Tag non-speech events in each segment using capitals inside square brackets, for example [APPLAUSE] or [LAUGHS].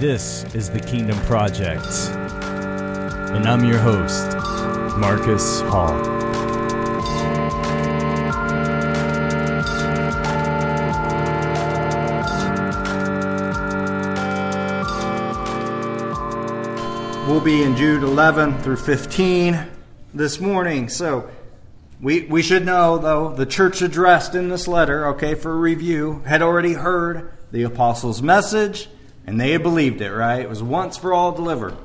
This is the Kingdom Project, and I'm your host, Marcus Hall. We'll be in Jude 11 through 15 this morning. So we, we should know, though, the church addressed in this letter, okay, for review, had already heard the apostles' message, and they had believed it, right? It was once for all delivered.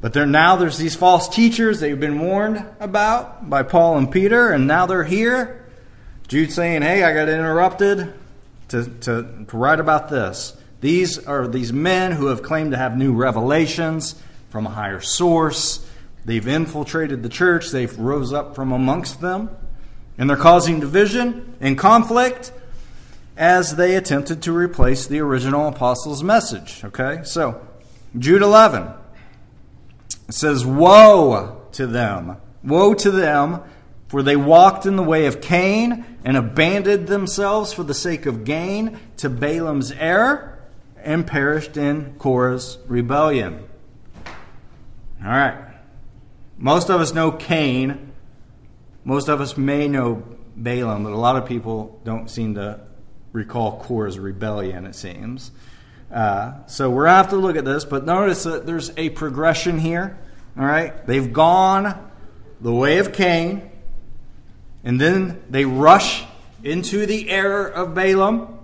But there, now there's these false teachers they've been warned about by Paul and Peter, and now they're here. Jude saying, hey, I got interrupted to, to, to write about this. These are these men who have claimed to have new revelations from a higher source. They've infiltrated the church, they've rose up from amongst them, and they're causing division and conflict as they attempted to replace the original apostles' message. Okay? So, Jude 11 it says, Woe to them! Woe to them! For they walked in the way of Cain and abandoned themselves for the sake of gain to Balaam's error and perished in Korah's rebellion. All right. Most of us know Cain. Most of us may know Balaam, but a lot of people don't seem to recall Korah's rebellion, it seems. Uh, so we're going to have to look at this, but notice that there's a progression here. All right? They've gone the way of Cain, and then they rush into the error of Balaam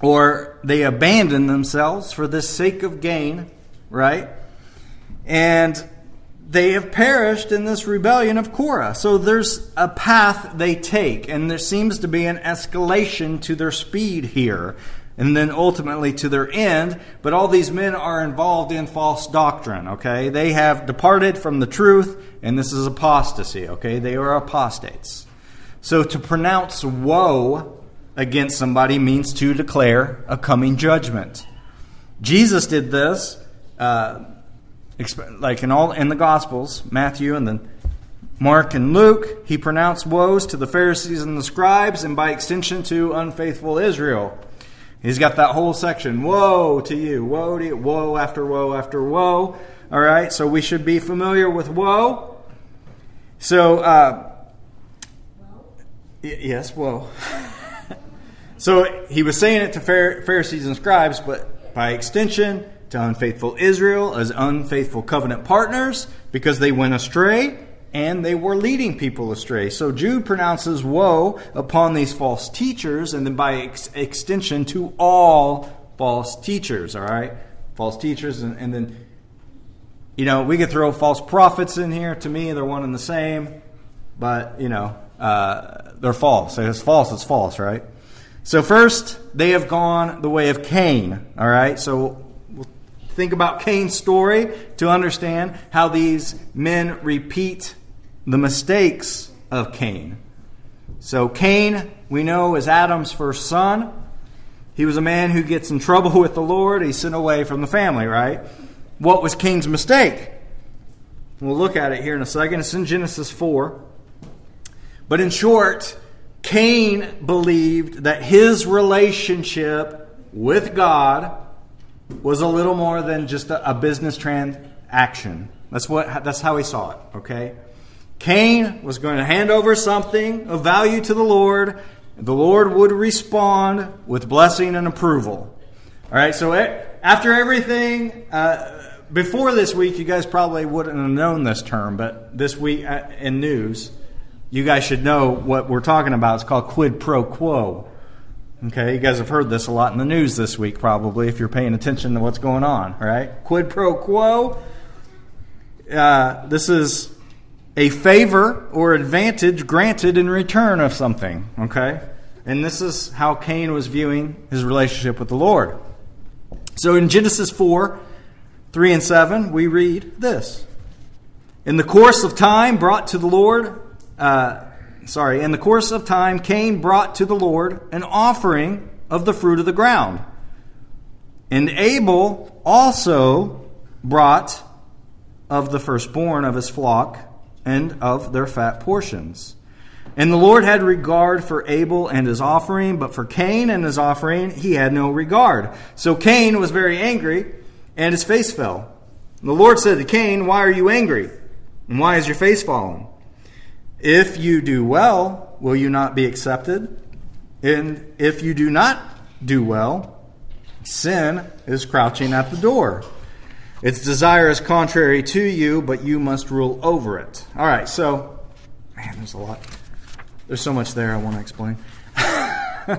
or they abandon themselves for the sake of gain, right? And they have perished in this rebellion of Korah. So there's a path they take, and there seems to be an escalation to their speed here, and then ultimately to their end. But all these men are involved in false doctrine, okay? They have departed from the truth, and this is apostasy, okay? They are apostates. So to pronounce woe against somebody means to declare a coming judgment. Jesus did this, uh, like in all in the Gospels, Matthew and then Mark and Luke. He pronounced woes to the Pharisees and the scribes, and by extension to unfaithful Israel. He's got that whole section. Woe to you! Woe to you! Woe after woe after woe. All right, so we should be familiar with woe. So, uh, yes, woe. [LAUGHS] So he was saying it to Pharisees and scribes, but by extension to unfaithful Israel as unfaithful covenant partners because they went astray and they were leading people astray. So Jude pronounces woe upon these false teachers and then by ex- extension to all false teachers, all right? False teachers and, and then you know, we could throw false prophets in here. To me, they're one and the same, but you know, uh, they're false. It's false, it's false, right? So, first, they have gone the way of Cain. All right? So, think about Cain's story to understand how these men repeat the mistakes of Cain. So, Cain, we know, is Adam's first son. He was a man who gets in trouble with the Lord. He's sent away from the family, right? What was Cain's mistake? We'll look at it here in a second. It's in Genesis 4. But in short, Cain believed that his relationship with God was a little more than just a, a business transaction. That's what that's how he saw it, okay? Cain was going to hand over something of value to the Lord. The Lord would respond with blessing and approval. All right, so after everything, uh, before this week, you guys probably wouldn't have known this term, but this week uh, in news, you guys should know what we're talking about. It's called quid pro quo. Okay, you guys have heard this a lot in the news this week, probably, if you're paying attention to what's going on, right? Quid pro quo. Uh, this is a favor or advantage granted in return of something, okay? And this is how Cain was viewing his relationship with the Lord. So in Genesis 4 3 and 7, we read this In the course of time brought to the Lord uh, sorry, in the course of time, Cain brought to the Lord an offering of the fruit of the ground. And Abel also brought of the firstborn of his flock and of their fat portions. And the Lord had regard for Abel and his offering, but for Cain and his offering he had no regard. So Cain was very angry, and his face fell. And the Lord said to Cain, Why are you angry? And why is your face fallen? If you do well, will you not be accepted? And if you do not do well, sin is crouching at the door. Its desire is contrary to you, but you must rule over it. All right, so, man, there's a lot. There's so much there I want to explain. [LAUGHS]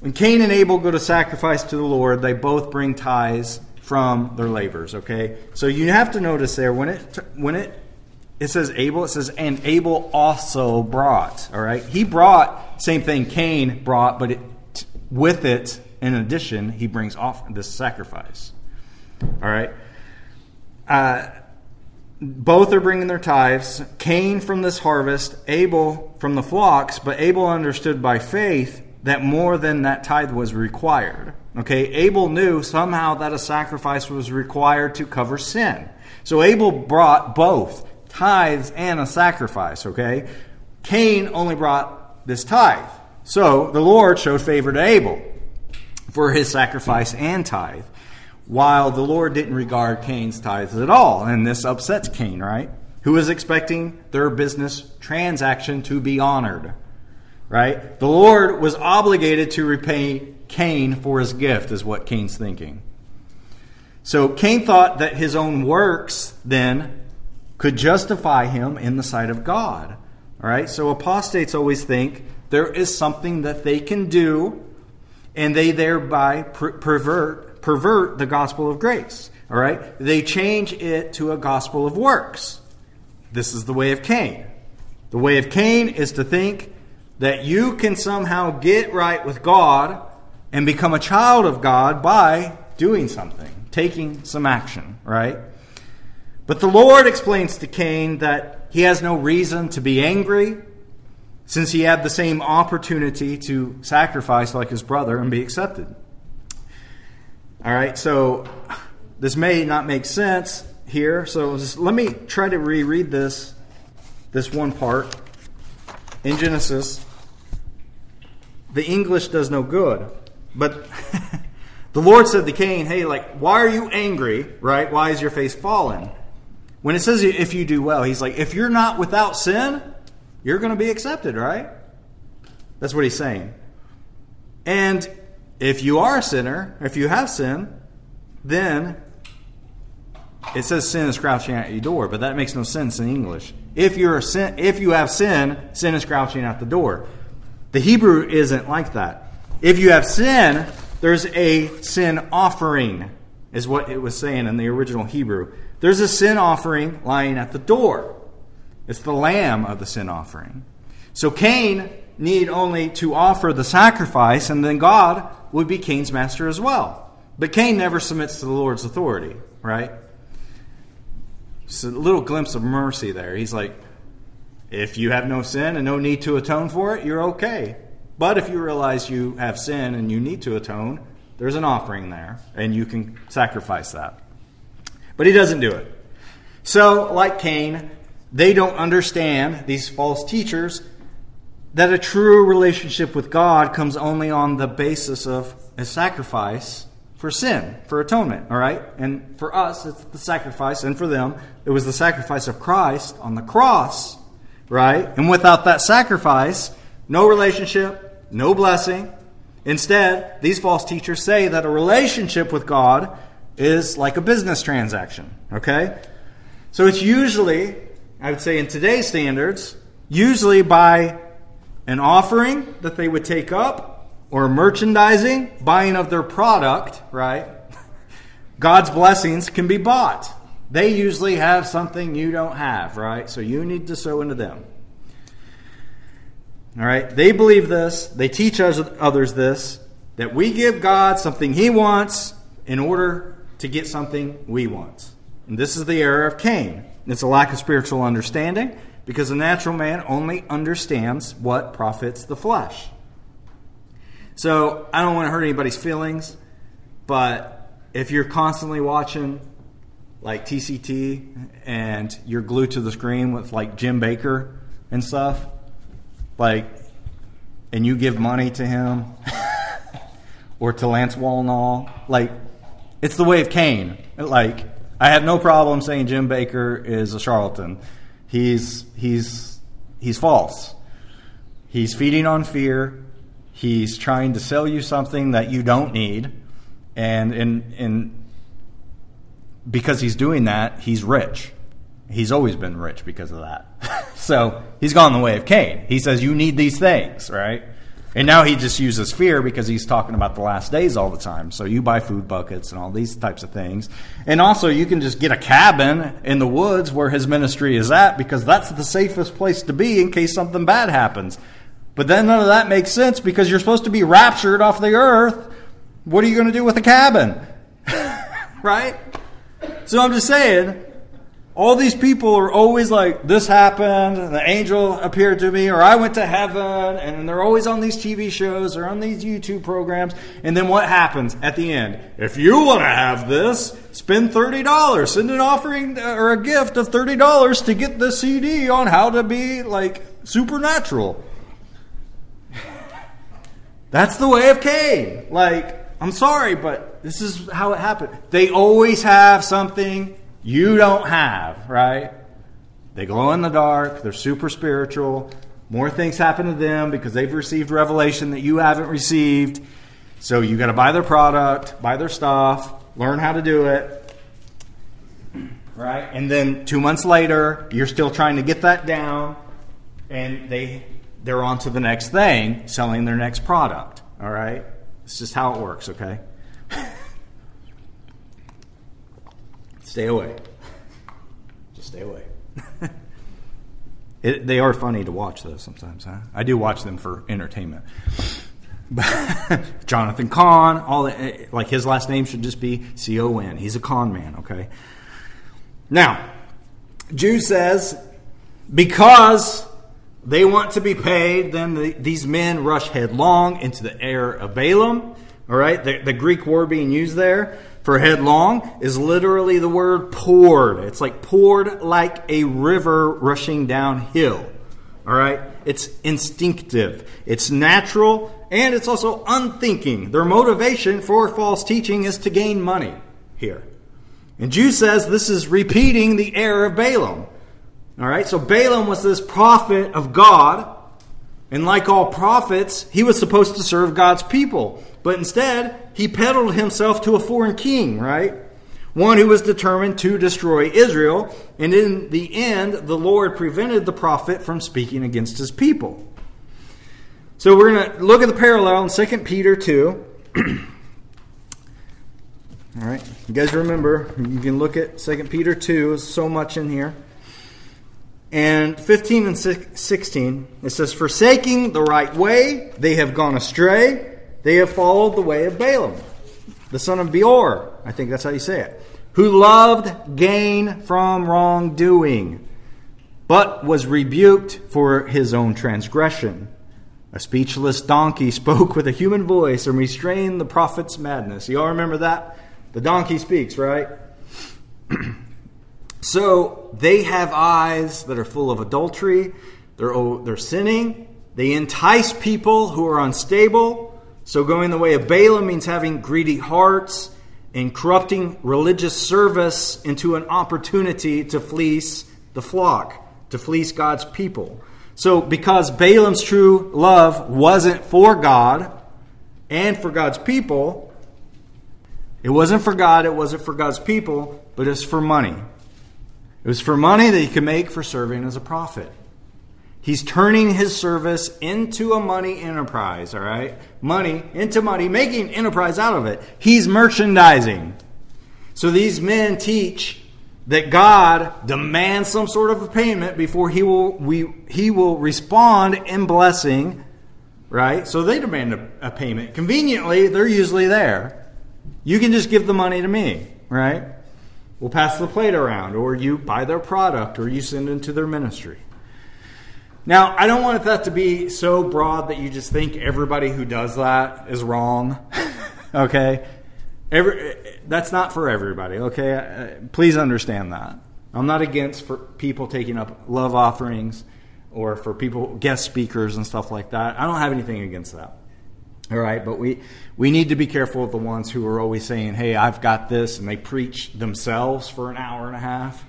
when Cain and Abel go to sacrifice to the Lord, they both bring tithes from their labors, okay? So you have to notice there when it when it it says Abel, it says and Abel also brought, all right? He brought same thing Cain brought, but it, with it in addition, he brings off this sacrifice. All right? Uh, both are bringing their tithes. Cain from this harvest, Abel from the flocks, but Abel understood by faith that more than that tithe was required. Okay, Abel knew somehow that a sacrifice was required to cover sin. So Abel brought both tithes and a sacrifice, okay? Cain only brought this tithe. So the Lord showed favor to Abel for his sacrifice and tithe while the Lord didn't regard Cain's tithes at all. And this upsets Cain, right? Who is expecting their business transaction to be honored, right? The Lord was obligated to repay Cain for his gift, is what Cain's thinking. So Cain thought that his own works then could justify him in the sight of God. All right? So apostates always think there is something that they can do and they thereby per- pervert pervert the gospel of grace. All right? They change it to a gospel of works. This is the way of Cain. The way of Cain is to think that you can somehow get right with God and become a child of God by doing something, taking some action, right? But the Lord explains to Cain that he has no reason to be angry since he had the same opportunity to sacrifice like his brother and be accepted. All right, so this may not make sense here, so just, let me try to reread this this one part in Genesis. The English does no good, but [LAUGHS] the Lord said to Cain, "Hey, like, why are you angry? Right? Why is your face fallen?" When it says if you do well, he's like, if you're not without sin, you're going to be accepted, right? That's what he's saying. And if you are a sinner, if you have sin, then it says sin is crouching at your door, but that makes no sense in English. If you're a sin, if you have sin, sin is crouching at the door. The Hebrew isn't like that. If you have sin, there's a sin offering, is what it was saying in the original Hebrew. There's a sin offering lying at the door. It's the lamb of the sin offering. So Cain need only to offer the sacrifice, and then God would be Cain's master as well. But Cain never submits to the Lord's authority, right? It's a little glimpse of mercy there. He's like, if you have no sin and no need to atone for it, you're okay. But if you realize you have sin and you need to atone, there's an offering there, and you can sacrifice that. But he doesn't do it. So, like Cain, they don't understand, these false teachers, that a true relationship with God comes only on the basis of a sacrifice for sin, for atonement, all right? And for us, it's the sacrifice, and for them, it was the sacrifice of Christ on the cross, right? And without that sacrifice, no relationship, no blessing. Instead, these false teachers say that a relationship with God is like a business transaction, okay? So it's usually, I would say in today's standards, usually by an offering that they would take up, or merchandising, buying of their product, right? God's blessings can be bought. They usually have something you don't have, right? So you need to sow into them. All right? They believe this. They teach others this that we give God something He wants in order to get something we want. And this is the error of Cain. It's a lack of spiritual understanding because the natural man only understands what profits the flesh. So I don't want to hurt anybody's feelings, but if you're constantly watching like TCT and you're glued to the screen with like Jim Bakker and stuff, like, and you give money to him [LAUGHS] or to Lance Wallnau, like, it's the way of Cain. Like, I have no problem saying Jim Bakker is a charlatan. He's he's he's false. He's feeding on fear. He's trying to sell you something that you don't need, and in in because he's doing that, he's rich. He's always been rich because of that. [LAUGHS] so he's gone the way of Cain. He says you need these things, right? And now he just uses fear because he's talking about the last days all the time. So you buy food buckets and all these types of things. And also, you can just get a cabin in the woods where his ministry is at because that's the safest place to be in case something bad happens. But then none of that makes sense because you're supposed to be raptured off the earth. What are you going to do with a cabin? [LAUGHS] right? So I'm just saying, all these people are always like, this happened, and the angel appeared to me, or I went to heaven, and they're always on these TV shows or on these YouTube programs. And then what happens at the end? If you want to have this, spend $30. Send an offering uh, or a gift of $30 to get the CD on how to be like supernatural. [LAUGHS] That's the way of Cain. Like, I'm sorry, but this is how it happened. They always have something you don't have, right? They glow in the dark, they're super spiritual. More things happen to them because they've received revelation that you haven't received. So you got to buy their product, buy their stuff, learn how to do it. Right? And then 2 months later, you're still trying to get that down and they they're on to the next thing, selling their next product. All right? It's just how it works, okay? Stay away. Just stay away. [LAUGHS] it, they are funny to watch, though, sometimes. Huh? I do watch them for entertainment. [LAUGHS] Jonathan Cahn, all that, eh, eh, like his last name should just be C O N. He's a con man, okay? Now, Jude says, because they want to be paid, then the, these men rush headlong into the air of Balaam. All right, the, the Greek word being used there for headlong is literally the word poured. It's like poured like a river rushing downhill. All right? It's instinctive, it's natural, and it's also unthinking. Their motivation for false teaching is to gain money here. And Jude says this is repeating the error of Balaam. All right? So Balaam was this prophet of God and like all prophets, he was supposed to serve God's people. But instead, he peddled himself to a foreign king, right? One who was determined to destroy Israel. And in the end, the Lord prevented the prophet from speaking against his people. So we're going to look at the parallel in 2 Peter 2. [CLEARS THROAT] All right. You guys remember, you can look at 2 Peter 2. There's so much in here. And 15 and 16, it says, Forsaking the right way, they have gone astray. They have followed the way of Balaam, the son of Beor. I think that's how you say it. Who loved gain from wrongdoing, but was rebuked for his own transgression. A speechless donkey [LAUGHS] spoke with a human voice and restrained the prophet's madness. You all remember that? The donkey speaks, right? [CLEARS THROAT] So they have eyes that are full of adultery. They're, they're sinning. They entice people who are unstable. So going the way of Balaam means having greedy hearts and corrupting religious service into an opportunity to fleece the flock, to fleece God's people. So because Balaam's true love wasn't for God and for God's people, it wasn't for God, it wasn't for God's people, but it's for money. It was for money that he could make for serving as a prophet. He's turning his service into a money enterprise, all right? Money into money, making enterprise out of it. He's merchandising. So these men teach that God demands some sort of a payment before he will we he will respond in blessing, right? So they demand a, a payment. Conveniently, they're usually there. You can just give the money to me, right? We'll pass the plate around, or you buy their product, or you send into their ministry. Now, I don't want that to be so broad that you just think everybody who does that is wrong. [LAUGHS] okay? Every, that's not for everybody. Okay, uh, please understand that. I'm not against for people taking up love offerings or for people guest speakers and stuff like that. I don't have anything against that. All right, but we we need to be careful of the ones who are always saying, "Hey, I've got this," and they preach themselves for an hour and a half,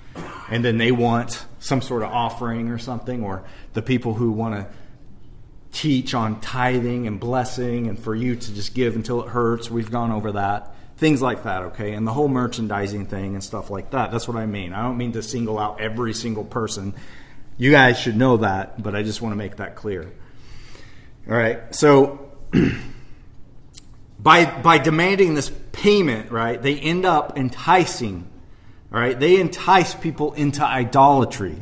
and then they want some sort of offering or something, or the people who want to teach on tithing and blessing, and for you to just give until it hurts. We've gone over that, things like that, okay, and the whole merchandising thing and stuff like that. That's what I mean. I don't mean to single out every single person. You guys should know that, but I just want to make that clear. All right, so [CLEARS THROAT] by by demanding this payment, right, they end up enticing, all right, they entice people into idolatry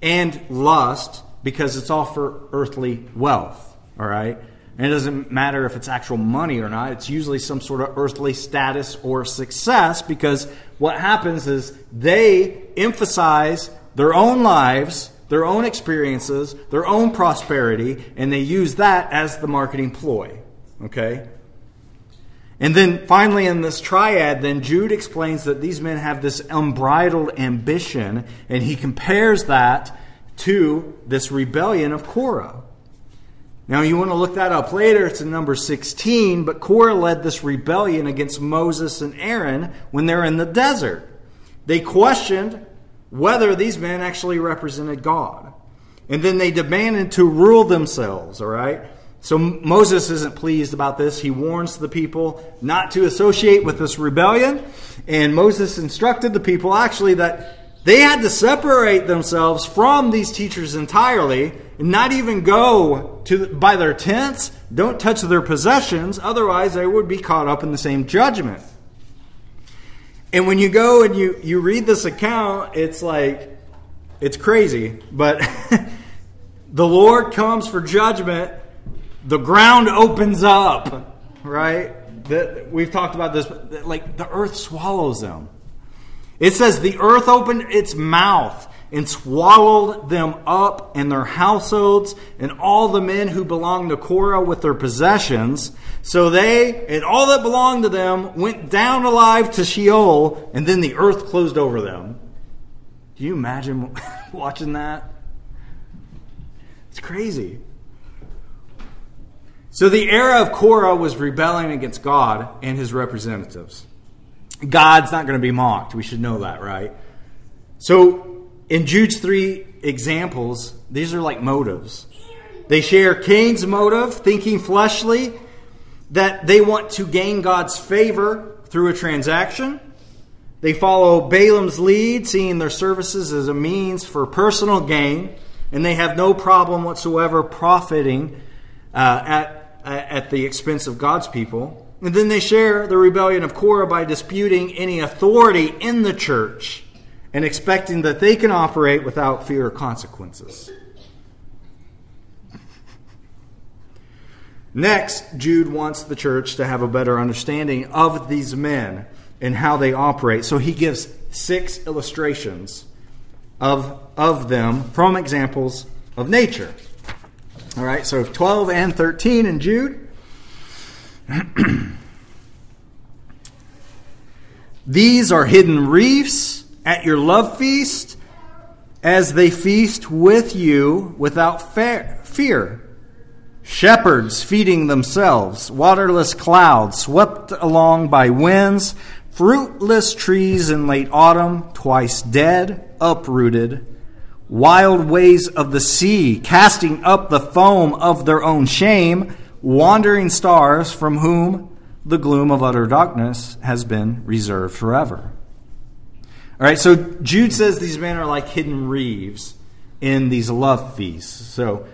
and lust because it's all for earthly wealth, all right? And it doesn't matter if it's actual money or not. It's usually some sort of earthly status or success because what happens is they emphasize their own lives their own experiences, their own prosperity, and they use that as the marketing ploy. Okay? And then finally, in this triad, then Jude explains that these men have this unbridled ambition, and he compares that to this rebellion of Korah. Now, you want to look that up later, it's in number 16, but Korah led this rebellion against Moses and Aaron when they're in the desert. They questioned whether these men actually represented God. And then they demanded to rule themselves, all right? So Moses isn't pleased about this. He warns the people not to associate with this rebellion. And Moses instructed the people actually that they had to separate themselves from these teachers entirely and not even go to by their tents, don't touch their possessions, otherwise they would be caught up in the same judgment. And when you go and you, you read this account, it's like, it's crazy. But [LAUGHS] the Lord comes for judgment, the ground opens up, right? That we've talked about this, like the earth swallows them. It says the earth opened its mouth and swallowed them up and their households and all the men who belonged to Korah with their possessions. So they and all that belonged to them went down alive to Sheol, and then the earth closed over them. Do you imagine [LAUGHS] watching that? It's crazy. So the era of Korah was rebelling against God and his representatives. God's not going to be mocked. We should know that, right? So in Jude's three examples, these are like motives. They share Cain's motive, thinking fleshly, that they want to gain God's favor through a transaction. They follow Balaam's lead, seeing their services as a means for personal gain, and they have no problem whatsoever profiting uh, at, at the expense of God's people. And then they share the rebellion of Korah by disputing any authority in the church and expecting that they can operate without fear of consequences. Next, Jude wants the church to have a better understanding of these men and how they operate. So he gives six illustrations of, of them from examples of nature. All right, so 12 and 13 in Jude. [CLEARS THROAT] These are hidden reefs at your love feast as they feast with you without fear. Shepherds feeding themselves, waterless clouds swept along by winds, fruitless trees in late autumn, twice dead, uprooted, wild ways of the sea casting up the foam of their own shame, wandering stars from whom the gloom of utter darkness has been reserved forever. All right, so Jude says these men are like hidden reeves in these love feasts. So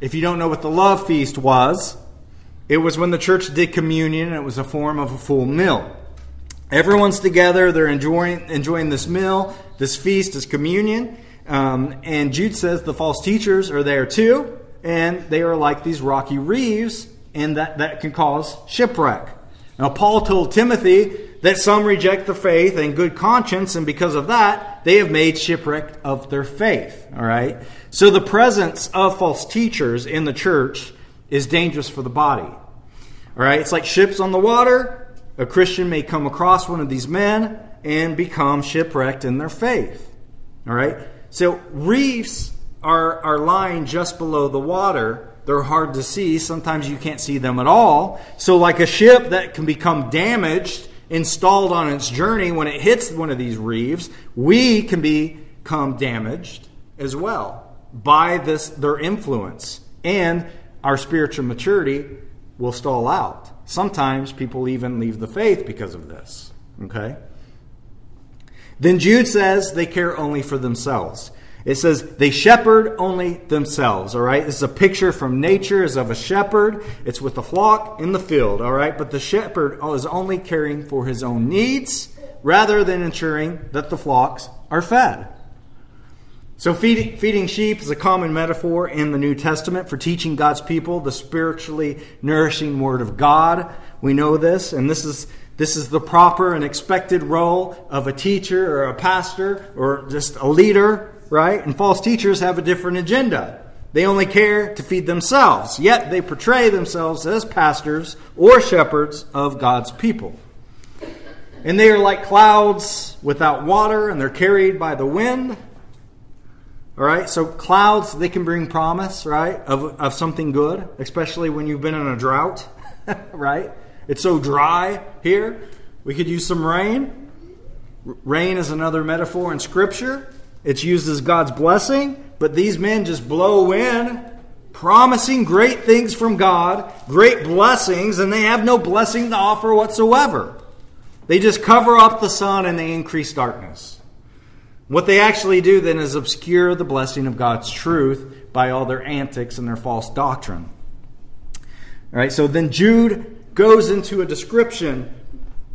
if you don't know what the love feast was, it was when the church did communion it was a form of a full meal. Everyone's together, they're enjoying, enjoying this meal, this feast, this communion. Um, and Jude says the false teachers are there too, and they are like these rocky reefs, and that, that can cause shipwreck. Now, Paul told Timothy that some reject the faith and good conscience, and because of that, they have made shipwreck of their faith. All right? So the presence of false teachers in the church is dangerous for the body. All right? It's like ships on the water. a Christian may come across one of these men and become shipwrecked in their faith. All right? So reefs are, are lying just below the water. They're hard to see. Sometimes you can't see them at all. So, like a ship that can become damaged, installed on its journey, when it hits one of these reefs, we can become damaged as well by this their influence. And our spiritual maturity will stall out. Sometimes people even leave the faith because of this. Okay? Then Jude says they care only for themselves. It says they shepherd only themselves, all right? This is a picture from nature as of a shepherd. It's with the flock in the field, all right? But the shepherd is only caring for his own needs rather than ensuring that the flocks are fed. So, feeding sheep is a common metaphor in the New Testament for teaching God's people the spiritually nourishing Word of God. We know this, and this is, this is the proper and expected role of a teacher or a pastor or just a leader, right? And false teachers have a different agenda. They only care to feed themselves, yet they portray themselves as pastors or shepherds of God's people. And they are like clouds without water, and they're carried by the wind. All right, so clouds, they can bring promise, right, of, of something good, especially when you've been in a drought, [LAUGHS] right? It's so dry here. We could use some rain. Rain is another metaphor in Scripture. It's used as God's blessing, but these men just blow in, promising great things from God, great blessings, and they have no blessing to offer whatsoever. They just cover up the sun and they increase darkness. What they actually do then is obscure the blessing of God's truth by all their antics and their false doctrine. All right, so then Jude goes into a description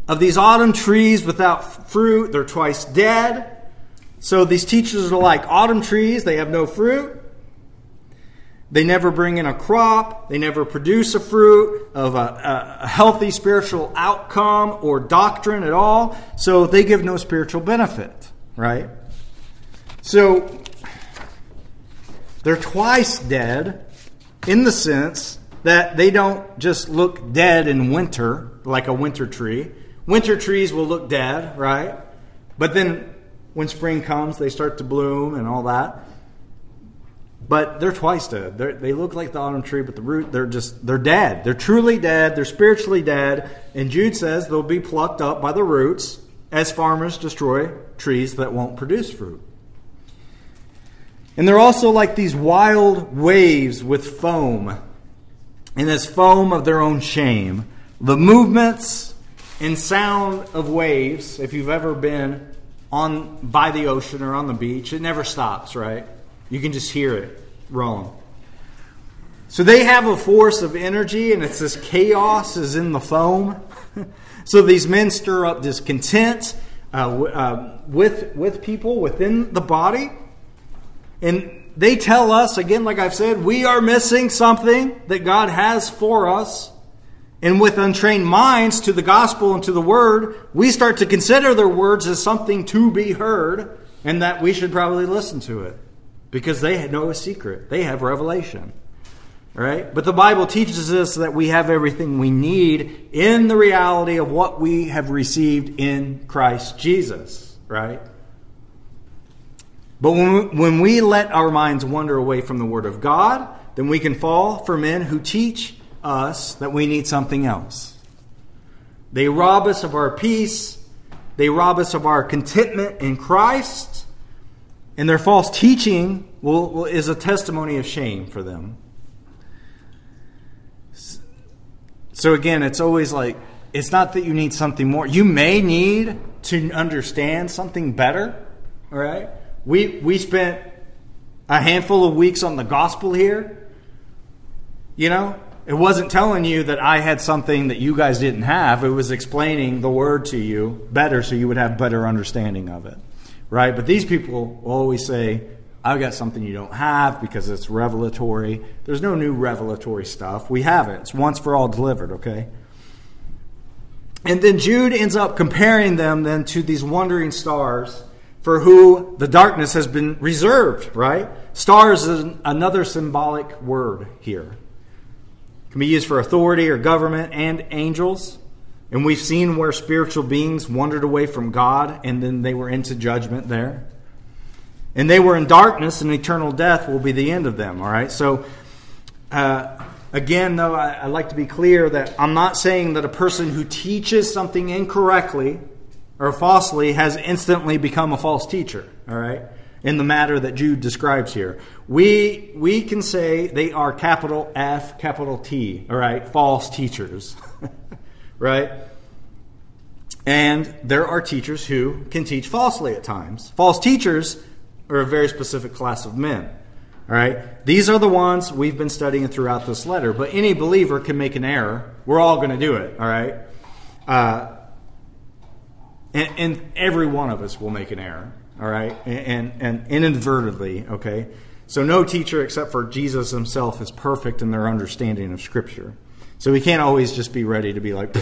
of these autumn trees without fruit. They're twice dead. So these teachers are like autumn trees, they have no fruit. They never bring in a crop. They never produce a fruit of a, a, healthy spiritual outcome or doctrine at all. So they give no spiritual benefit, right? So they're twice dead in the sense that they don't just look dead in winter like a winter tree. Winter trees will look dead, right? But then when spring comes, they start to bloom and all that. But they're twice dead. They're, they look like the autumn tree, but the root, they're just, they're dead. They're truly dead. They're spiritually dead. And Jude says they'll be plucked up by the roots as farmers destroy trees that won't produce fruit. And they're also like these wild waves with foam, and this foam of their own shame. The movements and sound of waves, if you've ever been on by the ocean or on the beach, it never stops, right? You can just hear it rolling. So they have a force of energy, and it's this chaos is in the foam. [LAUGHS] so these men stir up discontent uh, uh, with with people within the body. And they tell us, again, like I've said, we are missing something that God has for us. And with untrained minds to the gospel and to the word, we start to consider their words as something to be heard and that we should probably listen to it because they know a secret. They have revelation. Right? But the Bible teaches us that we have everything we need in the reality of what we have received in Christ Jesus. Right? But when we, when we let our minds wander away from the Word of God, then we can fall for men who teach us that we need something else. They rob us of our peace, they rob us of our contentment in Christ, and their false teaching will, will, is a testimony of shame for them. So, again, it's always like, it's not that you need something more. You may need to understand something better, all right? We, we spent a handful of weeks on the gospel here. You know, it wasn't telling you that I had something that you guys didn't have. It was explaining the word to you better so you would have better understanding of it. Right? But these people always say, I've got something you don't have because it's revelatory. There's no new revelatory stuff. We have it. It's once for all delivered, okay? And then Jude ends up comparing them then to these wandering stars for who the darkness has been reserved, right? Stars is another symbolic word here. It can be used for authority or government and angels. And we've seen where spiritual beings wandered away from God and then they were into judgment there. And they were in darkness, and eternal death will be the end of them. All right? So, uh, again, though, I, I like to be clear that I'm not saying that a person who teaches something incorrectly or falsely has instantly become a false teacher. All right? In the matter that Jude describes here, we we can say they are capital F, capital T. All right, false teachers. [LAUGHS] right? And there are teachers who can teach falsely at times. False teachers are a very specific class of men. All right? These are the ones we've been studying throughout this letter. But any believer can make an error. We're all going to do it. All right? Uh, and, and, every one of us will make an error. All right? And, and, and inadvertently, okay? So no teacher except for Jesus himself is perfect in their understanding of Scripture. So we can't always just be ready to be like,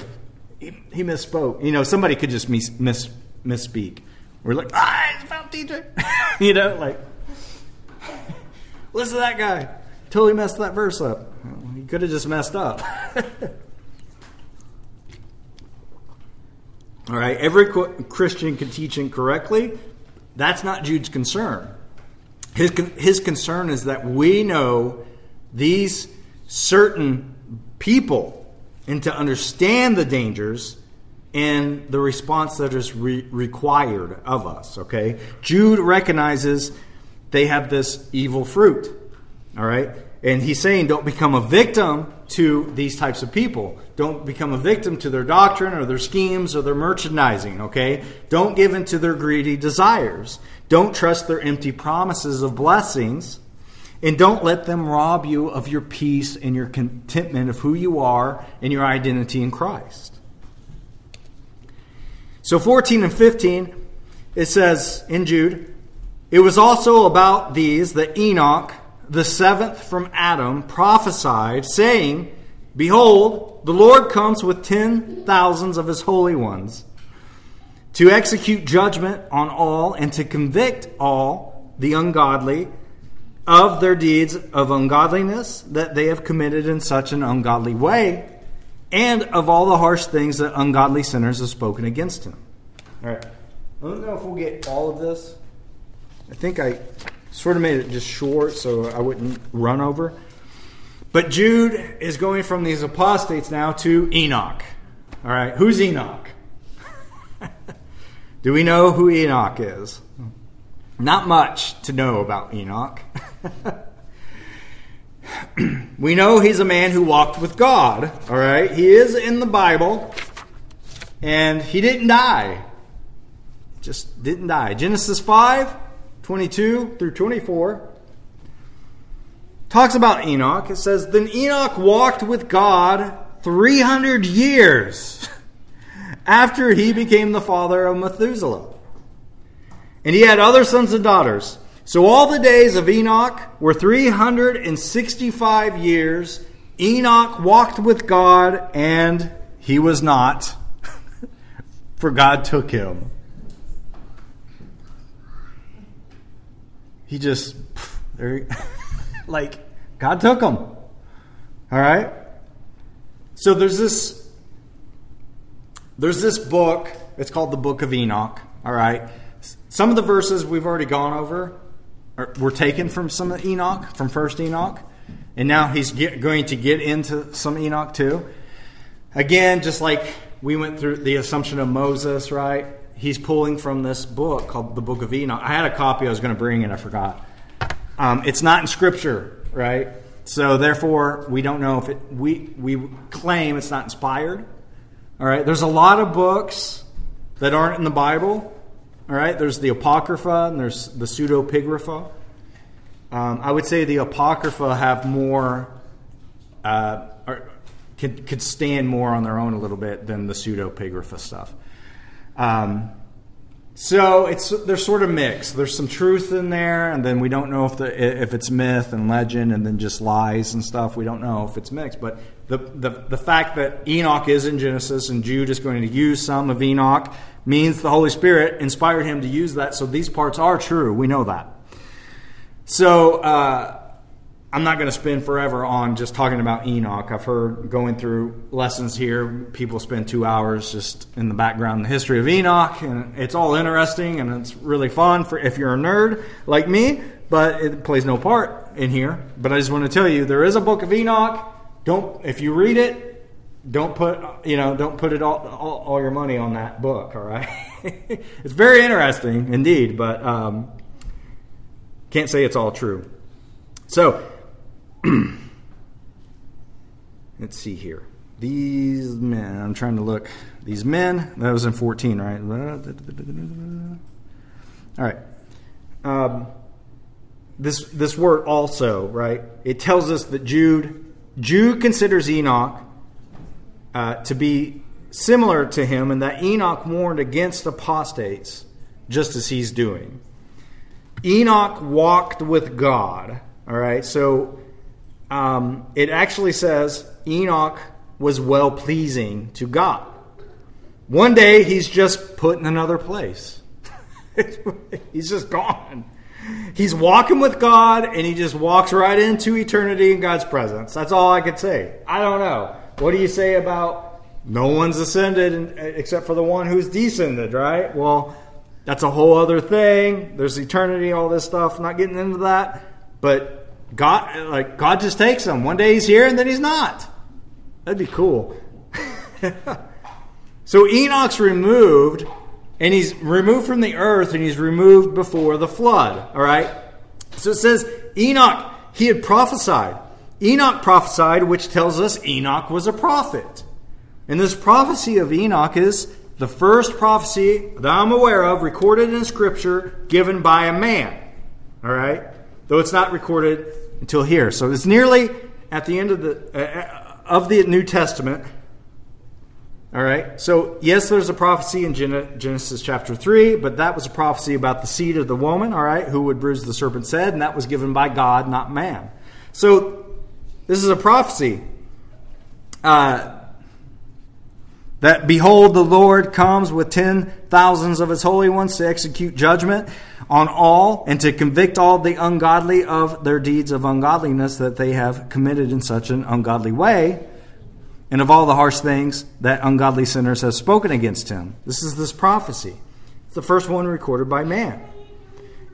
he, he, misspoke. You know, somebody could just miss, miss, misspeak. We're like, ah, it's about teacher. [LAUGHS] you know, like, [LAUGHS] listen to that guy. Totally messed that verse up. He could have just messed up. [LAUGHS] All right, every Christian can teach incorrectly. That's not Jude's concern. His, his concern is that we know these certain people and to understand the dangers and the response that is re- required of us. Okay? Jude recognizes they have this evil fruit. All right? And he's saying don't become a victim to these types of people. Don't become a victim to their doctrine or their schemes or their merchandising, okay? Don't give in to their greedy desires. Don't trust their empty promises of blessings and don't let them rob you of your peace and your contentment of who you are and your identity in Christ. So 14 and 15, it says in Jude, it was also about these that Enoch, the seventh from Adam, prophesied, saying, Behold, the Lord comes with ten thousands of his holy ones to execute judgment on all and to convict all the ungodly of their deeds of ungodliness that they have committed in such an ungodly way, and of all the harsh things that ungodly sinners have spoken against him. All right. I don't know if we'll get all of this. I think I sort of made it just short so I wouldn't run over. But Jude is going from these apostates now to Enoch. All right. Who's Enoch? [LAUGHS] Do we know who Enoch is? Not much to know about Enoch. [LAUGHS] we know he's a man who walked with God, all right? He is in the Bible, and he didn't die. Just didn't die. Genesis 5 22 through 24 talks about Enoch. It says, Then Enoch walked with God 300 years [LAUGHS] after he became the father of Methuselah. And he had other sons and daughters. So all the days of Enoch were 365 years. Enoch walked with God, and he was not, [LAUGHS] for God took him. He just, [LAUGHS] there, like, God took them. All right? So there's this, there's this book. It's called the Book of Enoch. All right? Some of the verses we've already gone over are, were taken from some of Enoch, from First Enoch, and now he's get, going to get into some Enoch too. Again, just like we went through the assumption of Moses, right? He's pulling from this book called the Book of Enoch. I had a copy I was going to bring and I forgot. Um, it's not in Scripture, right? So therefore, we don't know if it. We we claim it's not inspired. All right. There's a lot of books that aren't in the Bible all right, there's the Apocrypha and there's the Pseudepigrapha. Um, I would say the Apocrypha have more, uh, could, could stand more on their own a little bit than the Pseudepigrapha stuff. Um, so it's they're sort of mixed. There's some truth in there, and then we don't know if the if it's myth and legend, and then just lies and stuff. We don't know if it's mixed. But the the, the fact that Enoch is in Genesis and Jude is going to use some of Enoch means the Holy Spirit inspired him to use that. So these parts are true. We know that. So uh, I'm not going to spend forever on just talking about Enoch. I've heard going through lessons here, people spend two hours just in the background, the history of Enoch, and it's all interesting and it's really fun for if you're a nerd like me. But it plays no part in here. But I just want to tell you, there is a book of Enoch. Don't if you read it, don't put you know don't put it all all, all your money on that book. All right, [LAUGHS] it's very interesting indeed, but um, can't say it's all true. So [CLEARS THROAT] let's see here. These men, I'm trying to look. These men, that was in 14, right? All right. Um, this this word also, right? It tells us that Jude Jude considers Enoch uh, to be similar to him, and that Enoch warned against apostates, just as he's doing. Enoch walked with God. All right, so um, it actually says Enoch was well pleasing to God. One day he's just put in another place. [LAUGHS] he's just gone. He's walking with God and he just walks right into eternity in God's presence. That's all I could say. I don't know. What do you say about no one's ascended except for the one who's descended, right? Well, that's a whole other thing. There's eternity, all this stuff. Not getting into that. But God, like God just takes him. One day he's here, and then he's not. That'd be cool. [LAUGHS] so Enoch's removed, and he's removed from the earth, and he's removed before the flood. All right. So it says Enoch. He had prophesied. Enoch prophesied, which tells us Enoch was a prophet. And this prophecy of Enoch is the first prophecy that I'm aware of recorded in Scripture given by a man. All right? Though it's not recorded until here. So it's nearly at the end of the uh, of the New Testament. All right. So yes, there's a prophecy in Genesis chapter three, but that was a prophecy about the seed of the woman. All right, who would bruise the serpent's head, and that was given by God, not man. So this is a prophecy. Uh, that behold, the Lord comes with ten thousands of his holy ones to execute judgment on all and to convict all the ungodly of their deeds of ungodliness that they have committed in such an ungodly way, and of all the harsh things that ungodly sinners have spoken against him. This is this prophecy. It's the first one recorded by man.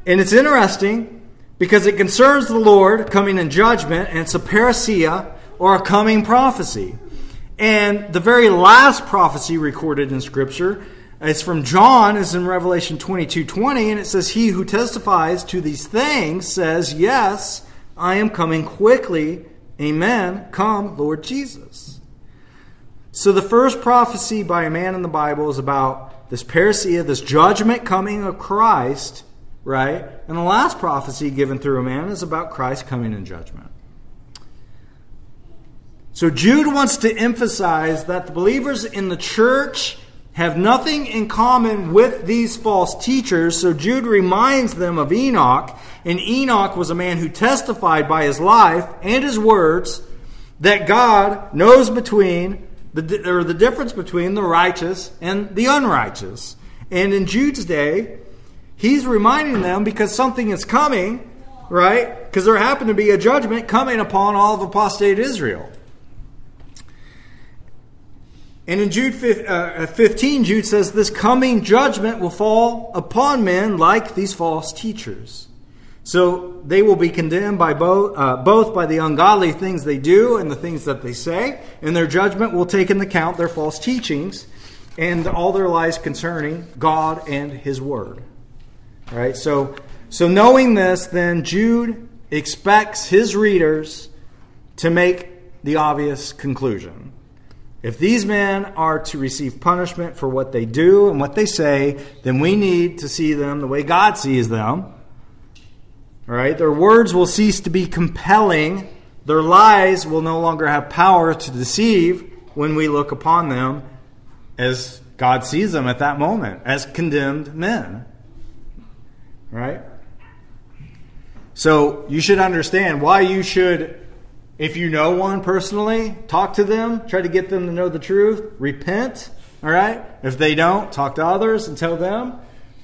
And it's interesting because it concerns the Lord coming in judgment, and it's a parousia or a coming prophecy. And the very last prophecy recorded in Scripture it's from John, is in Revelation 22 20, and it says, He who testifies to these things says, Yes, I am coming quickly. Amen. Come, Lord Jesus. So the first prophecy by a man in the Bible is about this parousia, this judgment coming of Christ, right? And the last prophecy given through a man is about Christ coming in judgment. So Jude wants to emphasize that the believers in the church have nothing in common with these false teachers. So Jude reminds them of Enoch. And Enoch was a man who testified by his life and his words that God knows between the, or the difference between the righteous and the unrighteous. And in Jude's day, he's reminding them because something is coming, right? Because there happened to be a judgment coming upon all of apostate Israel. And in Jude uh, 15, Jude says, This coming judgment will fall upon men like these false teachers. So they will be condemned by both, uh, both by the ungodly things they do and the things that they say, and their judgment will take into account their false teachings and all their lies concerning God and His Word. All right, so, so knowing this, then Jude expects his readers to make the obvious conclusion. If these men are to receive punishment for what they do and what they say, then we need to see them the way God sees them. All right? Their words will cease to be compelling. Their lies will no longer have power to deceive when we look upon them as God sees them at that moment, as condemned men. Right? So you should understand why you should if you know one personally, talk to them, try to get them to know the truth, repent, all right? If they don't, talk to others and tell them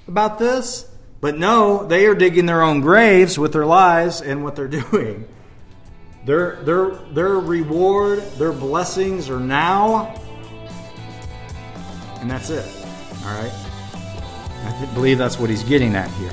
about this. But no, they are digging their own graves with their lies and what they're [LAUGHS] doing. Their their their reward, their blessings are now, and that's it. All right. I believe that's what he's getting at here.